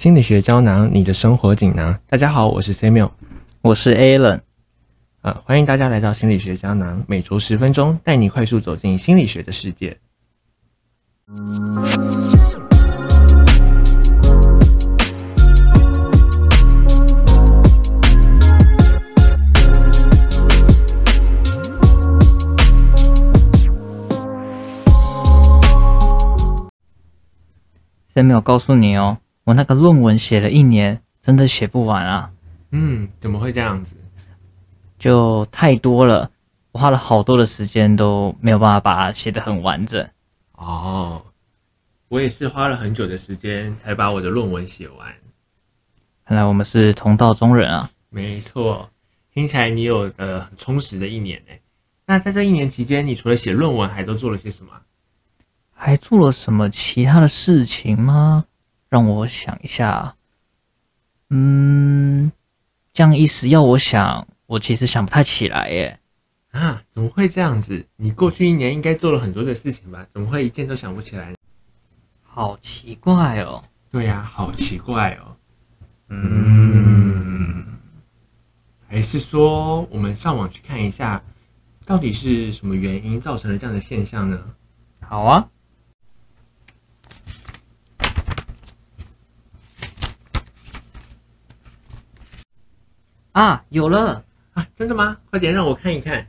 心理学胶囊，你的生活锦囊。大家好，我是 Samuel，我是 Alan。呃，欢迎大家来到心理学胶囊，每周十分钟，带你快速走进心理学的世界。Samuel 告诉你哦，我那个论文写了一年，真的写不完啊。嗯，怎么会这样子？就太多了，我花了好多的时间都没有办法把它写得很完整。哦，我也是花了很久的时间才把我的论文写完。看来我们是同道中人啊。没错，听起来你有呃很充实的一年呢。那在这一年期间，你除了写论文，还都做了些什么？还做了什么其他的事情吗？让我想一下。嗯，这样意思要我想。我其实想不太起来耶，啊，怎么会这样子？你过去一年应该做了很多的事情吧？怎么会一件都想不起来？好奇怪哦。对呀，好奇怪哦。嗯，还是说我们上网去看一下，到底是什么原因造成了这样的现象呢？好啊。啊，有了啊。真的吗？快点让我看一看。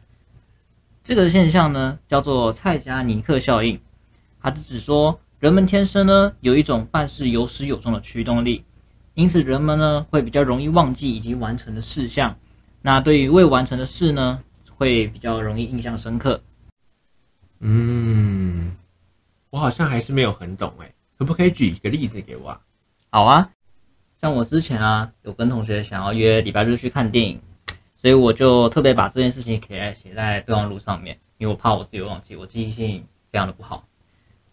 这个现象呢，叫做蔡加尼克效应。它是指说，人们天生呢有一种办事有始有终的驱动力，因此人们呢会比较容易忘记已经完成的事项。那对于未完成的事呢，会比较容易印象深刻。嗯，我好像还是没有很懂哎，可不可以举一个例子给我啊？好啊，像我之前啊，有跟同学想要约礼拜日去看电影。所以我就特别把这件事情写写在备忘录上面，因为我怕我自己忘记，我记忆性非常的不好。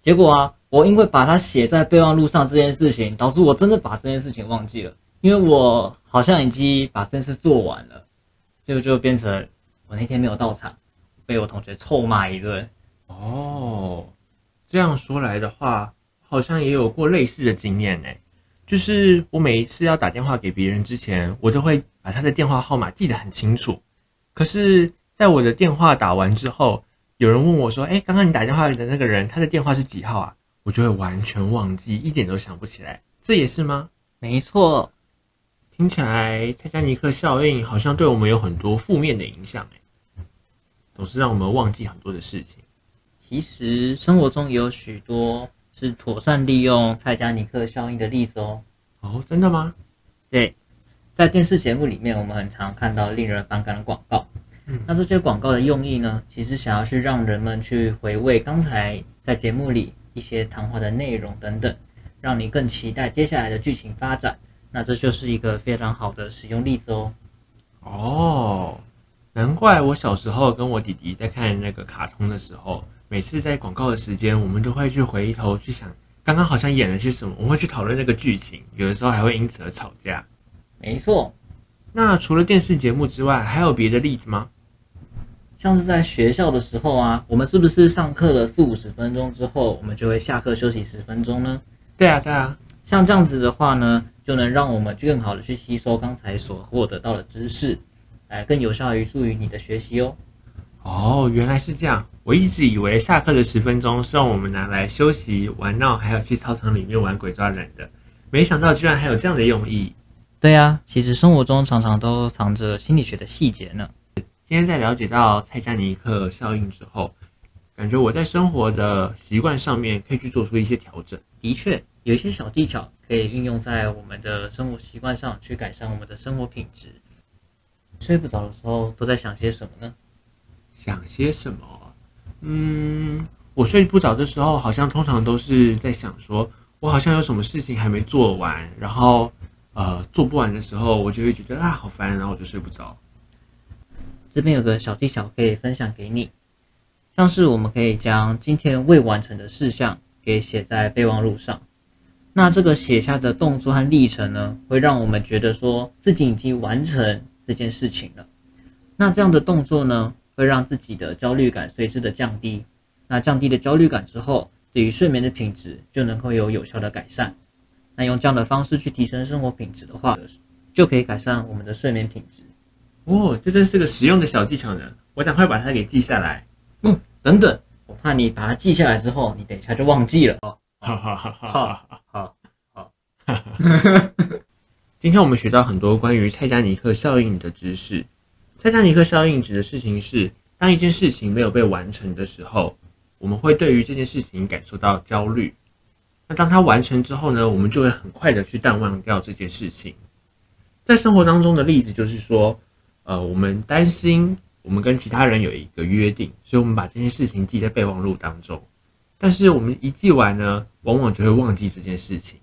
结果啊，我因为把它写在备忘录上这件事情，导致我真的把这件事情忘记了，因为我好像已经把这件事做完了，就就变成我那天没有到场，被我同学臭骂一顿。哦，这样说来的话，好像也有过类似的经验呢。就是我每一次要打电话给别人之前，我都会把他的电话号码记得很清楚。可是，在我的电话打完之后，有人问我说：“哎，刚刚你打电话的那个人，他的电话是几号啊？”我就会完全忘记，一点都想不起来。这也是吗？没错。听起来，泰加尼克效应好像对我们有很多负面的影响，哎，总是让我们忘记很多的事情。其实，生活中也有许多。是妥善利用蔡加尼克效应的例子哦。哦，真的吗？对，在电视节目里面，我们很常看到令人反感的广告。嗯，那这些广告的用意呢，其实想要去让人们去回味刚才在节目里一些谈话的内容等等，让你更期待接下来的剧情发展。那这就是一个非常好的使用例子哦。哦，难怪我小时候跟我弟弟在看那个卡通的时候。每次在广告的时间，我们都会去回头去想，刚刚好像演了些什么，我们会去讨论那个剧情，有的时候还会因此而吵架。没错，那除了电视节目之外，还有别的例子吗？像是在学校的时候啊，我们是不是上课了四五十分钟之后，我们就会下课休息十分钟呢？对啊，对啊，像这样子的话呢，就能让我们更好的去吸收刚才所获得到的知识，来更有效于助于你的学习哦。哦，原来是这样。我一直以为下课的十分钟是让我们拿来休息、玩闹，还有去操场里面玩鬼抓人的，没想到居然还有这样的用意。对呀，其实生活中常常都藏着心理学的细节呢。今天在了解到蔡加尼克效应之后，感觉我在生活的习惯上面可以去做出一些调整。的确，有一些小技巧可以运用在我们的生活习惯上去改善我们的生活品质。睡不着的时候都在想些什么呢？想些什么？嗯，我睡不着的时候，好像通常都是在想，说我好像有什么事情还没做完，然后呃做不完的时候，我就会觉得啊好烦，然后我就睡不着。这边有个小技巧可以分享给你，像是我们可以将今天未完成的事项给写在备忘录上，那这个写下的动作和历程呢，会让我们觉得说自己已经完成这件事情了。那这样的动作呢？会让自己的焦虑感随之的降低，那降低了焦虑感之后，对于睡眠的品质就能够有有效的改善。那用这样的方式去提升生活品质的话，就可以改善我们的睡眠品质。哦，这真是个实用的小技巧呢，我赶快把它给记下来。嗯，等等，我怕你把它记下来之后，你等一下就忘记了 哦。好好好好好好好，今天我们学到很多关于蔡加尼克效应的知识。蔡加尼克效应指的事情是，当一件事情没有被完成的时候，我们会对于这件事情感受到焦虑。那当它完成之后呢，我们就会很快的去淡忘掉这件事情。在生活当中的例子就是说，呃，我们担心我们跟其他人有一个约定，所以我们把这件事情记在备忘录当中。但是我们一记完呢，往往就会忘记这件事情。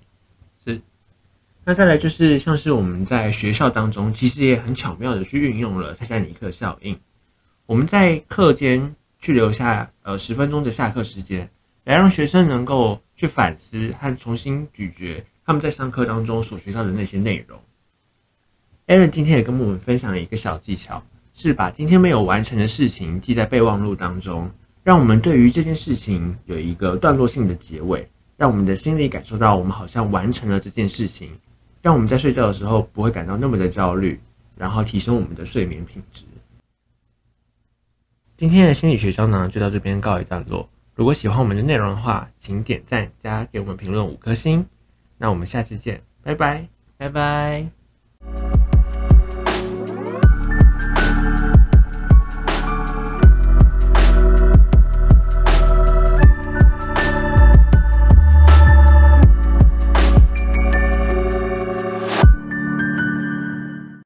是，那再来就是像是我们在学校当中，其实也很巧妙的去运用了塞加尼克效应。我们在课间去留下呃十分钟的下课时间，来让学生能够去反思和重新咀嚼他们在上课当中所学到的那些内容。Aaron 今天也跟我们分享了一个小技巧，是把今天没有完成的事情记在备忘录当中。让我们对于这件事情有一个段落性的结尾，让我们的心里感受到我们好像完成了这件事情，让我们在睡觉的时候不会感到那么的焦虑，然后提升我们的睡眠品质。今天的心理学胶囊就到这边告一段落。如果喜欢我们的内容的话，请点赞加给我们评论五颗星。那我们下期见，拜拜，拜拜。